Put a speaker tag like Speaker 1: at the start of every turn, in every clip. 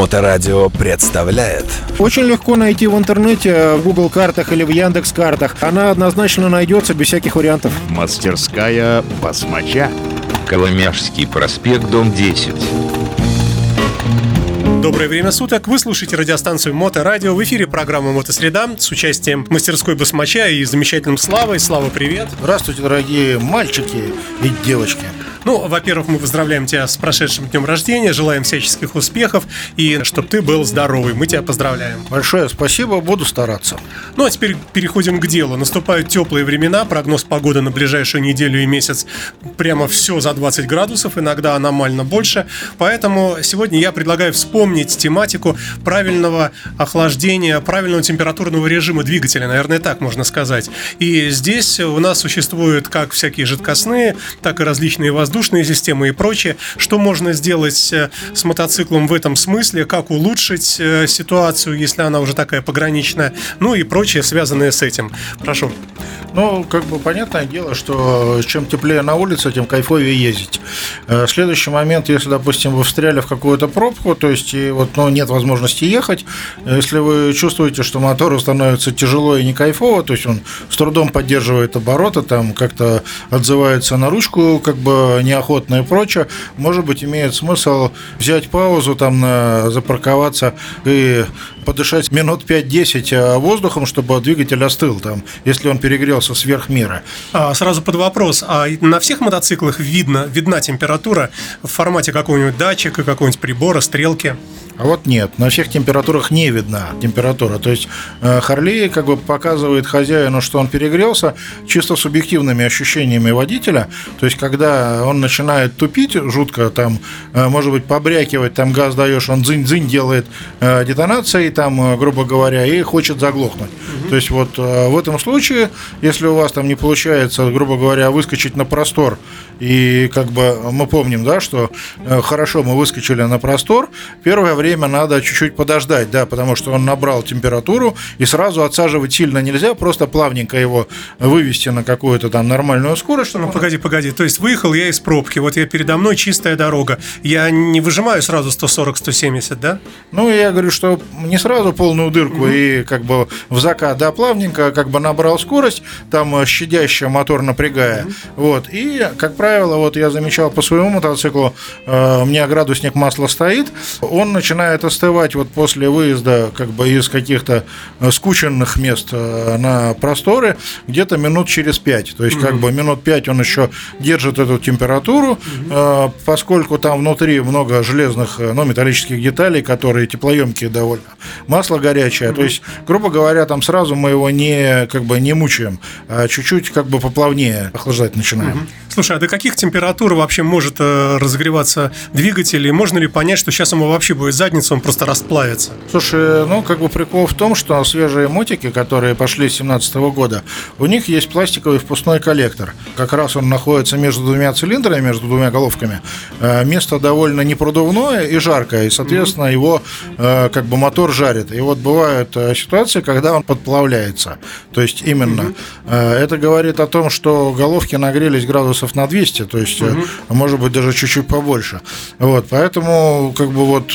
Speaker 1: Моторадио представляет
Speaker 2: Очень легко найти в интернете, в Google картах или в Яндекс картах. Она однозначно найдется без всяких вариантов.
Speaker 3: Мастерская басмача.
Speaker 4: Коломяжский проспект, дом 10.
Speaker 5: Доброе время суток. Вы слушаете радиостанцию Моторадио. В эфире программа Мотосреда с участием мастерской басмача и замечательным Славой. Слава, привет.
Speaker 2: Здравствуйте, дорогие мальчики и девочки.
Speaker 5: Ну, во-первых, мы поздравляем тебя с прошедшим днем рождения, желаем всяческих успехов и чтобы ты был здоровый. Мы тебя поздравляем.
Speaker 2: Большое спасибо, буду стараться.
Speaker 5: Ну, а теперь переходим к делу. Наступают теплые времена, прогноз погоды на ближайшую неделю и месяц прямо все за 20 градусов, иногда аномально больше. Поэтому сегодня я предлагаю вспомнить тематику правильного охлаждения, правильного температурного режима двигателя, наверное, так можно сказать. И здесь у нас существуют как всякие жидкостные, так и различные воздушные воздушные системы и прочее. Что можно сделать э, с мотоциклом в этом смысле, как улучшить э, ситуацию, если она уже такая пограничная, ну и прочее, связанное с этим. Прошу.
Speaker 2: Ну, как бы понятное дело, что чем теплее на улице, тем кайфовее ездить. Э, следующий момент, если, допустим, вы встряли в какую-то пробку, то есть и вот ну, нет возможности ехать, если вы чувствуете, что мотору становится тяжело и не кайфово, то есть он с трудом поддерживает обороты, там как-то отзывается на ручку, как бы неохотно и прочее, может быть, имеет смысл взять паузу, там запарковаться и подышать минут 5-10 э, воздухом, чтобы двигатель остыл, там, если он перегрелся сверх меры.
Speaker 5: А, сразу под вопрос, а на всех мотоциклах видно, видна температура в формате какого-нибудь датчика, какого-нибудь прибора, стрелки?
Speaker 2: А вот нет, на всех температурах не видна температура. То есть э, Харли как бы показывает хозяину, что он перегрелся, чисто субъективными ощущениями водителя. То есть когда он начинает тупить жутко, там, э, может быть, побрякивать, там газ даешь, он дзынь-дзынь делает э, детонацией, там, грубо говоря, и хочет заглохнуть. Угу. То есть вот в этом случае, если у вас там не получается, грубо говоря, выскочить на простор, и как бы мы помним, да, что хорошо мы выскочили на простор, первое время время надо чуть-чуть подождать, да, потому что он набрал температуру, и сразу отсаживать сильно нельзя, просто плавненько его вывести на какую-то там нормальную скорость.
Speaker 5: Ну, погоди, погоди, то есть выехал я из пробки, вот я передо мной чистая дорога, я не выжимаю сразу 140-170, да?
Speaker 2: Ну, я говорю, что не сразу полную дырку, угу. и как бы в закат, да, плавненько, как бы набрал скорость, там щадящая мотор напрягая, угу. вот, и, как правило, вот я замечал по своему мотоциклу, э, у меня градусник масла стоит, он начинает начинает остывать вот после выезда как бы из каких-то э, скученных мест э, на просторы где-то минут через пять. То есть как бы минут пять он еще держит эту температуру, угу. поскольку там внутри много железных, ну, металлических деталей, которые теплоемкие довольно. Масло горячее. То есть, грубо говоря, там сразу мы его не как бы не мучаем, а чуть-чуть как бы поплавнее охлаждать начинаем.
Speaker 5: Слушай, а до каких температур вообще может разогреваться двигатель? И можно ли понять, что сейчас ему вообще будет задницу, он просто расплавится.
Speaker 2: Слушай, ну, как бы прикол в том, что свежие мотики, которые пошли с 2017 года, у них есть пластиковый впускной коллектор. Как раз он находится между двумя цилиндрами, между двумя головками. Э, место довольно непродувное и жаркое, и, соответственно, mm-hmm. его э, как бы мотор жарит. И вот бывают э, ситуации, когда он подплавляется. То есть именно mm-hmm. это говорит о том, что головки нагрелись градусов на 200, то есть, mm-hmm. может быть, даже чуть-чуть побольше. Вот, поэтому, как бы вот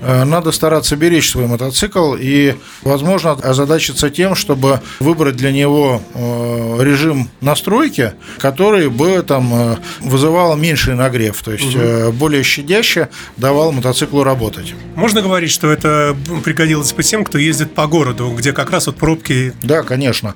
Speaker 2: надо стараться беречь свой мотоцикл и, возможно, озадачиться тем, чтобы выбрать для него э, режим настройки, который бы там э, вызывал меньший нагрев, то есть угу. более щадяще давал мотоциклу работать.
Speaker 5: Можно говорить, что это пригодилось бы тем, кто ездит по городу, где как раз вот пробки.
Speaker 2: Да, конечно.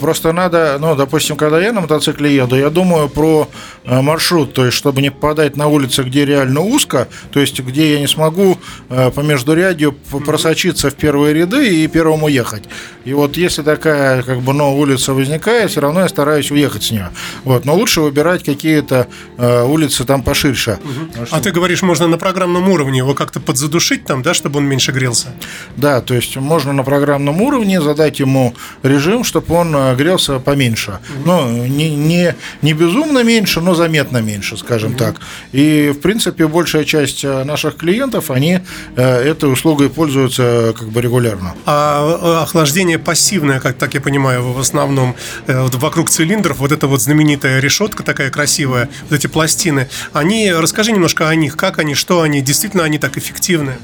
Speaker 2: Просто надо, ну, допустим, когда я на мотоцикле еду, я думаю про маршрут, то есть чтобы не попадать на улицы, где реально узко, то есть где я не смогу Э, по междурядью просочиться в первые ряды и первому ехать. И вот если такая как бы ну, улица возникает, все равно я стараюсь уехать с нее. Вот. Но лучше выбирать какие-то э, улицы там поширше.
Speaker 5: Угу. Что... А ты говоришь, можно на программном уровне его как-то подзадушить там, да, чтобы он меньше грелся?
Speaker 2: Да, то есть можно на программном уровне задать ему режим, чтобы он э, грелся поменьше. Угу. Ну, не, не, не безумно меньше, но заметно меньше, скажем угу. так. И, в принципе, большая часть э, наших клиентов, они Э, этой услугой пользуются как бы регулярно.
Speaker 5: А э, охлаждение пассивное, как так я понимаю, в основном э, вот вокруг цилиндров, вот эта вот знаменитая решетка такая красивая, вот эти пластины, они, расскажи немножко о них, как они, что они, действительно они так эффективны?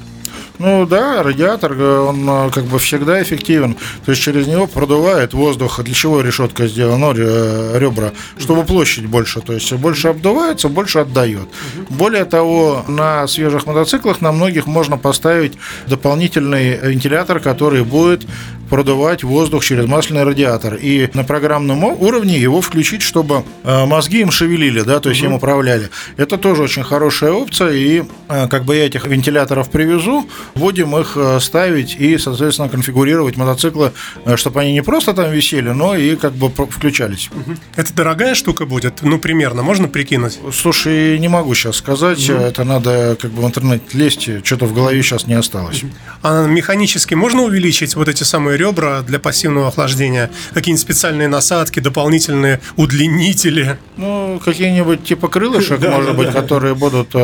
Speaker 2: Ну да, радиатор, э, он э, как бы всегда эффективен. То есть через него продувает воздух. Для чего решетка сделана, ну, ребра? Чтобы площадь больше. То есть больше обдувается, больше отдает. Более того, на свежих мотоциклах на многих можно поставить дополнительный вентилятор, который будет продувать воздух через масляный радиатор. И на программном уровне его включить, чтобы э, мозги им шевелили, да, то есть угу. им управляли. Это тоже очень хорошая опция. И как бы я этих вентиляторов привезу, будем их э, ставить и, соответственно, конфигурировать мотоциклы, э, чтобы они не просто там висели, но и как бы включались.
Speaker 5: Это дорогая штука будет? Ну, примерно, можно прикинуть?
Speaker 2: Слушай, не могу сейчас сказать, угу. это надо как бы в интернет лезть, что-то в голове сейчас не осталось.
Speaker 5: А механически можно увеличить вот эти самые ребра для пассивного охлаждения? Какие-нибудь специальные насадки, дополнительные удлинители?
Speaker 2: Ну, какие-нибудь типа крылышек, может быть, которые будут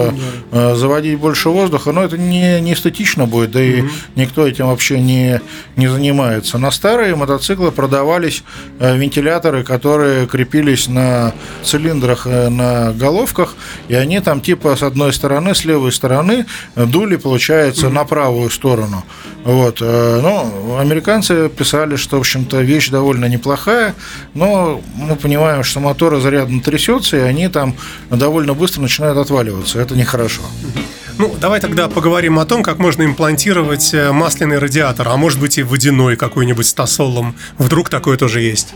Speaker 2: заводить больше воздуха, но это не, не эстетично будет, да и угу. никто этим вообще не, не занимается. На старые мотоциклы продавались э, вентиляторы, которые крепились на цилиндрах, э, на головках, и они там типа с одной стороны, с левой стороны дули, получается, угу. на правую сторону. Вот. Э, ну, американцы писали, что, в общем-то, вещь довольно неплохая, но мы понимаем, что мотор зарядно трясется, и они там довольно быстро начинают отваливаться. Это нехорошо.
Speaker 5: Ну, давай тогда поговорим о том, как можно имплантировать э, масляный радиатор, а может быть и водяной какой-нибудь с тосолом. Вдруг такое тоже есть?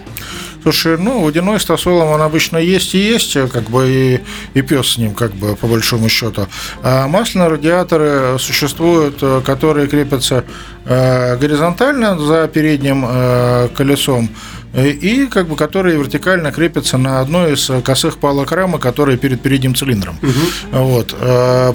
Speaker 2: Слушай, ну, водяной с тосолом он обычно есть и есть, как бы и, и пес с ним, как бы, по большому счету. А масляные радиаторы существуют, э, которые крепятся э, горизонтально за передним колесом, и как бы которые вертикально крепятся на одной из косых палок рамы, которые перед передним цилиндром. Угу. Вот.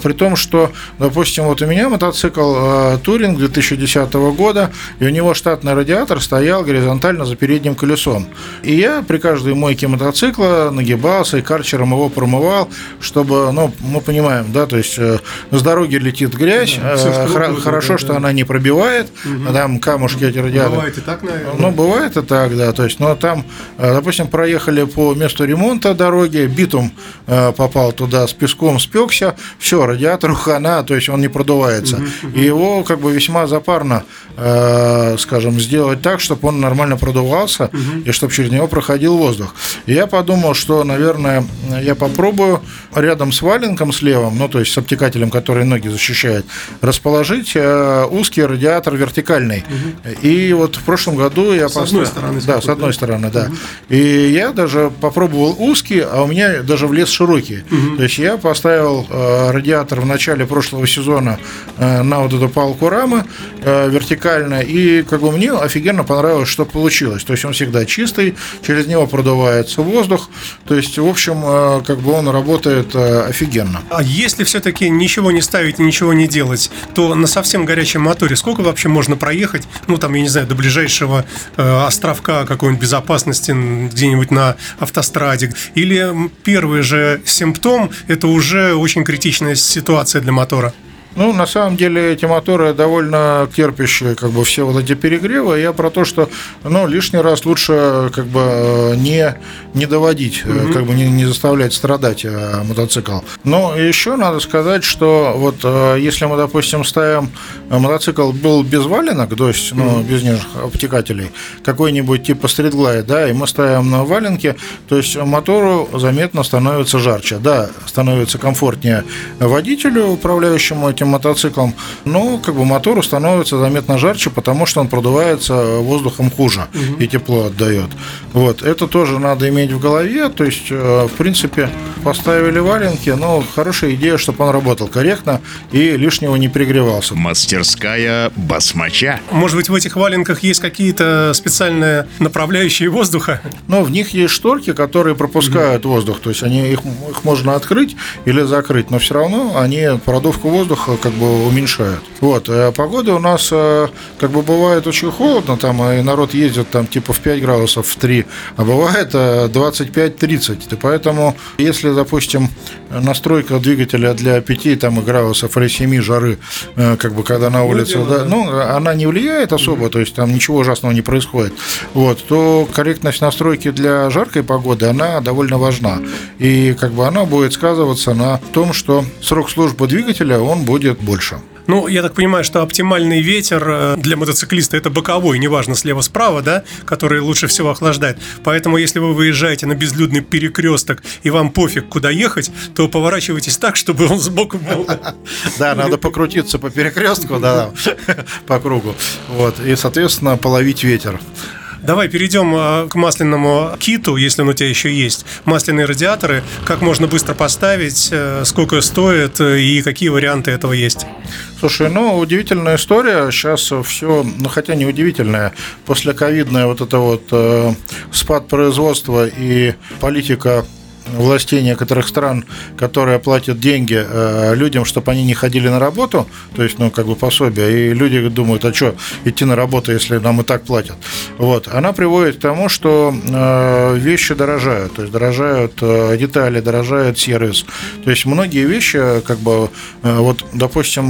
Speaker 2: При том, что, допустим, вот у меня мотоцикл Туринг 2010 года, и у него штатный радиатор стоял горизонтально за передним колесом. И я при каждой мойке мотоцикла нагибался и карчером его промывал, чтобы, ну, мы понимаем, да, то есть э, с дороги летит грязь, да, э, хор- хорошо, да, что да. она не пробивает, угу. там камушки эти радиаторы. Бывает и так, наверное. Ну, бывает и так, да, то есть, но там, э, допустим, проехали по месту ремонта дороги, битум попал туда с песком, спекся, все, радиатор хана, то есть он не продувается. Угу, И его как бы весьма запарно, скажем, сделать так, чтобы он нормально продувался, угу. и чтобы через него проходил воздух. И я подумал, что, наверное, я попробую рядом с валенком с левым, ну, то есть с обтекателем, который ноги защищает, расположить э, узкий радиатор вертикальный. Угу. И вот в прошлом году я
Speaker 5: с одной стороны,
Speaker 2: да, с одной стороны, да. Угу. И я даже попробовал узкий, а у меня даже влез широкий. Угу. То есть я поставил э, радиатор в начале прошлого сезона э, на вот эту палку рамы вертикально, и как бы мне офигенно понравилось, что получилось. То есть он всегда чистый, через него продувается воздух. То есть, в общем, э, как бы он работает э, офигенно.
Speaker 5: А если все-таки ничего не ставить и ничего не делать, то на совсем горячем моторе сколько вообще можно проехать? Ну, там, я не знаю, до ближайшего э, островка какой-нибудь безопасности где-нибудь на автостраде. Или первый же симптом – это уже очень критичная ситуация для мотора?
Speaker 2: Ну, на самом деле, эти моторы довольно терпящие, как бы, все вот эти перегревы. Я про то, что, ну, лишний раз лучше, как бы, не, не доводить, угу. как бы, не, не заставлять страдать э, мотоцикл. Но еще надо сказать, что вот э, если мы, допустим, ставим мотоцикл был без валенок, то есть, ну, угу. без нижних обтекателей, какой-нибудь типа стритлайт, да, и мы ставим на валенке, то есть мотору заметно становится жарче. Да, становится комфортнее водителю, управляющему этим этим мотоциклом, но как бы мотору становится заметно жарче, потому что он продувается воздухом хуже угу. и тепло отдает. Вот, это тоже надо иметь в голове, то есть, э, в принципе, поставили валенки, но хорошая идея, чтобы он работал корректно и лишнего не перегревался.
Speaker 3: Мастерская басмача.
Speaker 5: Может быть, в этих валенках есть какие-то специальные направляющие воздуха?
Speaker 2: Ну, в них есть шторки, которые пропускают угу. воздух, то есть они их, их можно открыть или закрыть, но все равно они продувку воздуха как бы уменьшают. Вот. А погода у нас э, как бы бывает очень холодно, там и народ ездит там типа в 5 градусов, в 3, а бывает 25-30. Э, и поэтому, если, допустим, настройка двигателя для 5 там, градусов или 7 жары, как бы когда на улице, ну, да, ну, она не влияет особо, то есть там ничего ужасного не происходит, вот, то корректность настройки для жаркой погоды, она довольно важна. И как бы она будет сказываться на том, что срок службы двигателя, он будет больше.
Speaker 5: Ну, я так понимаю, что оптимальный ветер э, для мотоциклиста это боковой, неважно, слева-справа, да, который лучше всего охлаждает. Поэтому, если вы выезжаете на безлюдный перекресток и вам пофиг, куда ехать, то поворачивайтесь так, чтобы он сбоку был.
Speaker 2: Да, надо покрутиться по перекрестку, да, по кругу. Вот, и, соответственно, половить ветер.
Speaker 5: Давай перейдем а, к масляному киту, если он у тебя еще есть. Масляные радиаторы, как можно быстро поставить, э, сколько стоит э, и какие варианты этого есть?
Speaker 2: Слушай, ну, удивительная история. Сейчас все, ну, хотя не удивительная, после ковидная вот это вот э, спад производства и политика властей некоторых стран, которые платят деньги э, людям, чтобы они не ходили на работу, то есть, ну, как бы пособие, и люди думают, а что идти на работу, если нам и так платят. Вот. Она приводит к тому, что э, вещи дорожают, то есть дорожают э, детали, дорожает сервис. То есть многие вещи, как бы, вот, допустим,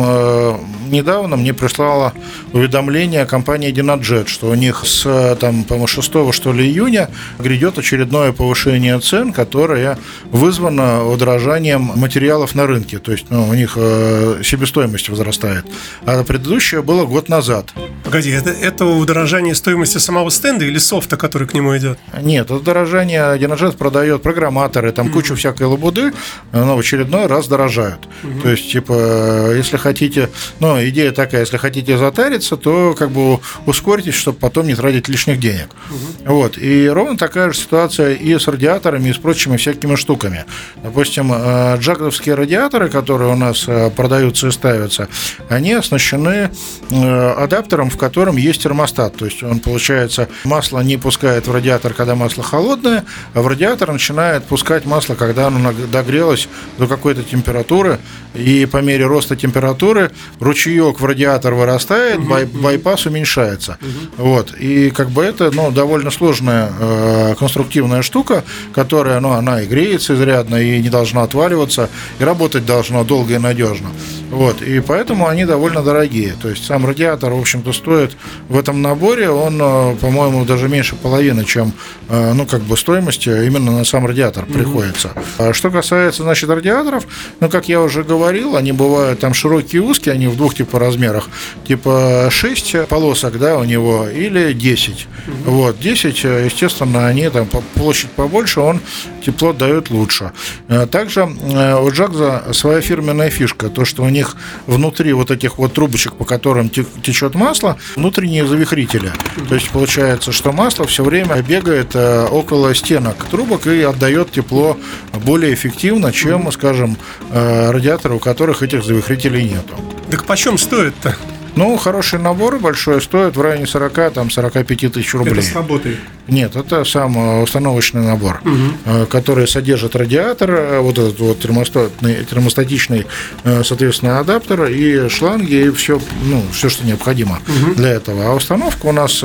Speaker 2: недавно мне прислала уведомление компании Dynajet, что у них с, там, по-моему, 6 что ли июня грядет очередное повышение цен, которое говоря, вызвано удорожанием материалов на рынке. То есть ну, у них э, себестоимость возрастает. А предыдущее было год назад.
Speaker 5: Погоди, это, это удорожание стоимости самого стенда или софта, который к нему идет?
Speaker 2: Нет, это удорожание Динажет продает программаторы, там mm-hmm. кучу всякой лабуды, но в очередной раз дорожают. Mm-hmm. То есть, типа, если хотите, ну, идея такая, если хотите затариться, то как бы ускоритесь, чтобы потом не тратить лишних денег. Mm-hmm. Вот. И ровно такая же ситуация и с радиаторами, и с прочими всякими всякими штуками. Допустим, э, джаковские радиаторы, которые у нас э, продаются и ставятся, они оснащены э, адаптером, в котором есть термостат. То есть он, получается, масло не пускает в радиатор, когда масло холодное, а в радиатор начинает пускать масло, когда оно догрелось до какой-то температуры, и по мере роста температуры ручеек в радиатор вырастает, угу, бай, байпас уменьшается. Угу. Вот. И как бы это ну, довольно сложная э, конструктивная штука, которая, ну, она и греется изрядно, и не должна отваливаться, и работать должна долго и надежно. Вот. И поэтому они довольно дорогие. То есть сам радиатор, в общем-то, стоит в этом наборе, он, э, по-моему, даже меньше половины, чем, э, ну, как бы стоимости именно на сам радиатор угу. приходится. А что касается, значит, радиаторов, ну, как я уже говорил, они бывают там широкие и узкие, они в двух типа размерах. Типа 6 полосок, да, у него, или 10. Угу. Вот, 10, естественно, они там площадь побольше, он тепло дает лучше. Э, также э, у Джакза своя фирменная фишка, то, что у них внутри вот этих вот трубочек, по которым течет масло, внутренние завихрители. То есть получается, что масло все время бегает э, около стенок трубок и отдает тепло более эффективно, чем, скажем, радиатор у которых этих завихрителей нету.
Speaker 5: Так почем стоит-то?
Speaker 2: Ну, хороший набор большой стоит в районе 40, там, 45 тысяч рублей. Это
Speaker 5: с работой?
Speaker 2: Нет, это сам э, установочный набор, угу. который содержит радиатор, э, вот этот вот термостатный, термостатичный, соответственно, адаптер и шланги, и все, ну, все, что необходимо угу. для этого. А установка у нас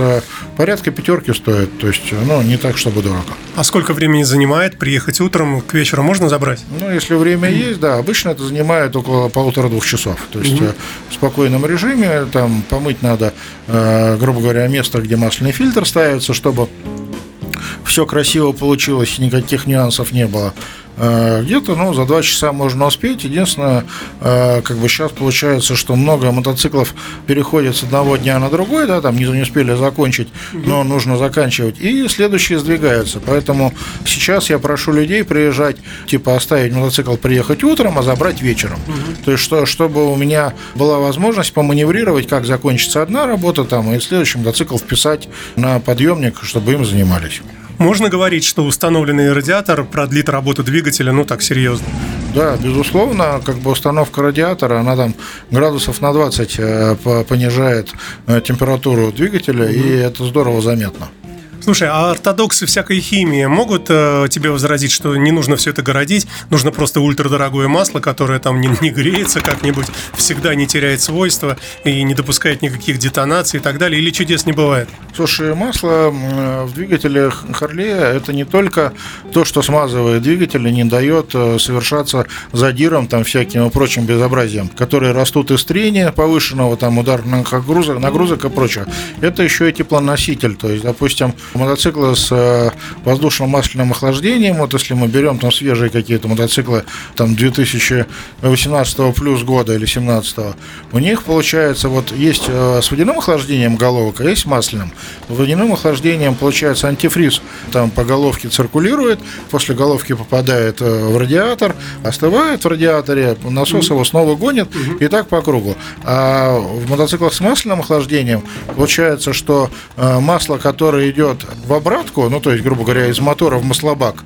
Speaker 2: порядка пятерки стоит, то есть, ну, не так, чтобы дорого.
Speaker 5: А сколько времени занимает приехать утром, к вечеру можно забрать?
Speaker 2: Ну, если время есть, да, обычно это занимает около полутора-двух часов. То есть, угу. в спокойном режиме там помыть надо, э, грубо говоря, место, где масляный фильтр ставится, чтобы все красиво получилось, никаких нюансов не было. Э, где-то, ну, за два часа можно успеть. Единственное, э, как бы сейчас получается, что много мотоциклов переходят с одного дня на другой, да, там не, не успели закончить, но нужно заканчивать, и следующие сдвигаются. Поэтому сейчас я прошу людей приезжать, типа оставить мотоцикл, приехать утром, а забрать вечером. Угу. То есть, что, чтобы у меня была возможность поманеврировать, как закончится одна работа, там, и следующий мотоцикл вписать на подъемник, чтобы им занимались.
Speaker 5: Можно говорить, что установленный радиатор продлит работу двигателя, ну так серьезно?
Speaker 2: Да, безусловно, как бы установка радиатора, она там градусов на 20 э, понижает э, температуру двигателя, mm-hmm. и это здорово заметно.
Speaker 5: Слушай, а ортодоксы всякой химии могут э, тебе возразить, что не нужно все это городить, нужно просто ультрадорогое масло, которое там не, не греется как-нибудь, всегда не теряет свойства и не допускает никаких детонаций и так далее, или чудес не бывает?
Speaker 2: Слушай, масло в двигателе Харлея это не только то, что смазывает двигатель и не дает э, совершаться задиром, там всяким и прочим безобразием, которые растут из трения повышенного, там ударных нагрузок, нагрузок и прочее. Это еще и теплоноситель, то есть, допустим, мотоциклы с э, воздушным масляным охлаждением, вот если мы берем там свежие какие-то мотоциклы, там 2018 плюс года или 17 у них получается вот есть э, с водяным охлаждением головок, а есть масляным. Водяным охлаждением получается антифриз там по головке циркулирует, после головки попадает э, в радиатор, остывает в радиаторе, насос его снова гонит и так по кругу. А в мотоциклах с масляным охлаждением получается, что масло, которое идет в обратку, ну то есть, грубо говоря, из мотора в маслобак,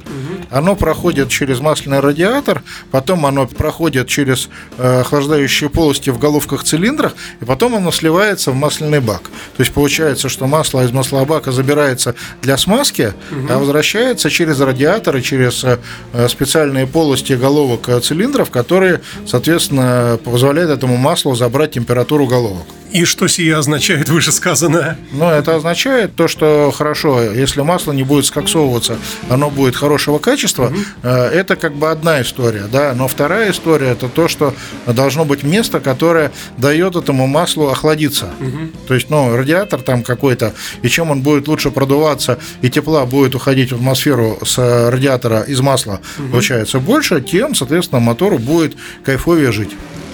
Speaker 2: оно проходит через масляный радиатор, потом оно проходит через э, охлаждающие полости в головках цилиндрах, и потом оно сливается в масляный бак. То есть получается, что масло из маслобака забирается для смазки, угу. а возвращается через радиатор и через э, специальные полости головок э, цилиндров, которые, соответственно, позволяют этому маслу забрать температуру головок.
Speaker 5: И что сие означает вышесказанное?
Speaker 2: Ну, это означает то, что хорошо, если масло не будет скоксовываться, оно будет хорошего качества. Угу. Это как бы одна история, да. Но вторая история это то, что должно быть место, которое дает этому маслу охладиться. Угу. То есть, ну, радиатор там какой-то, и чем он будет лучше продуваться, и тепла будет уходить в атмосферу с радиатора из масла, угу. получается больше, тем, соответственно, мотору будет кайфовее жить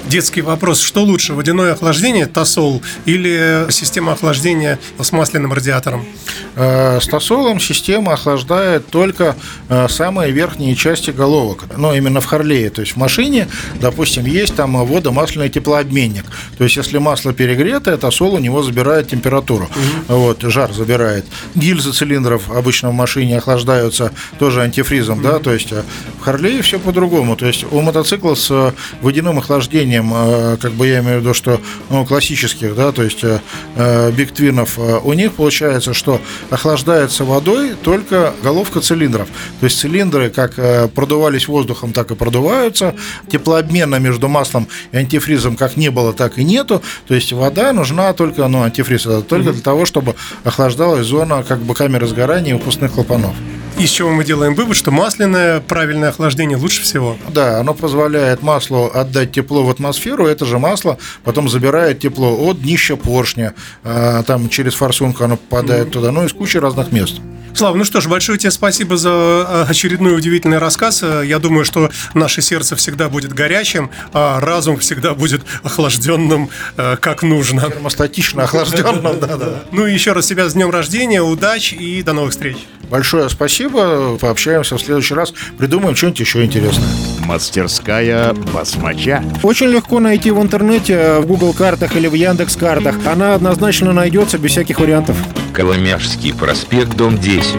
Speaker 5: детский вопрос. Что лучше, водяное охлаждение, тосол, или система охлаждения с масляным радиатором?
Speaker 2: Э, с тосолом система охлаждает только э, самые верхние части головок. Но именно в Харлее, то есть в машине, допустим, есть там водомасляный теплообменник. То есть если масло перегретое, тосол у него забирает температуру. Угу. Вот, жар забирает. Гильзы цилиндров обычно в машине охлаждаются тоже антифризом, угу. да, то есть э, в Харлее все по-другому. То есть у мотоцикла с водяным охлаждением охлаждением, э, как бы я имею в виду, что ну, классических, да, то есть бигтвинов, э, э, у них получается, что охлаждается водой только головка цилиндров. То есть цилиндры как продувались воздухом, так и продуваются. Теплообмена между маслом и антифризом как не было, так и нету. То есть вода нужна только, ну, антифриз, только для того, чтобы охлаждалась зона как бы камеры сгорания и выпускных клапанов.
Speaker 5: Из чего мы делаем вывод, что масляное правильное охлаждение лучше всего.
Speaker 2: Да, оно позволяет маслу отдать тепло в атмосферу, это же масло потом забирает тепло от днища поршня, а, там через форсунку оно попадает mm-hmm. туда, ну, из кучи разных мест.
Speaker 5: Слава, ну что ж, большое тебе спасибо за а, очередной удивительный рассказ. Я думаю, что наше сердце всегда будет горячим, а разум всегда будет охлажденным, а, как нужно.
Speaker 2: Термостатично охлажденным, да-да.
Speaker 5: Ну и еще раз себя с днем рождения, удачи и до новых встреч.
Speaker 2: Большое спасибо. Пообщаемся в следующий раз. Придумаем что-нибудь еще интересное.
Speaker 3: Мастерская басмача.
Speaker 2: Очень легко найти в интернете, в Google картах или в Яндекс картах. Она однозначно найдется без всяких вариантов.
Speaker 4: Коломяжский проспект, дом 10.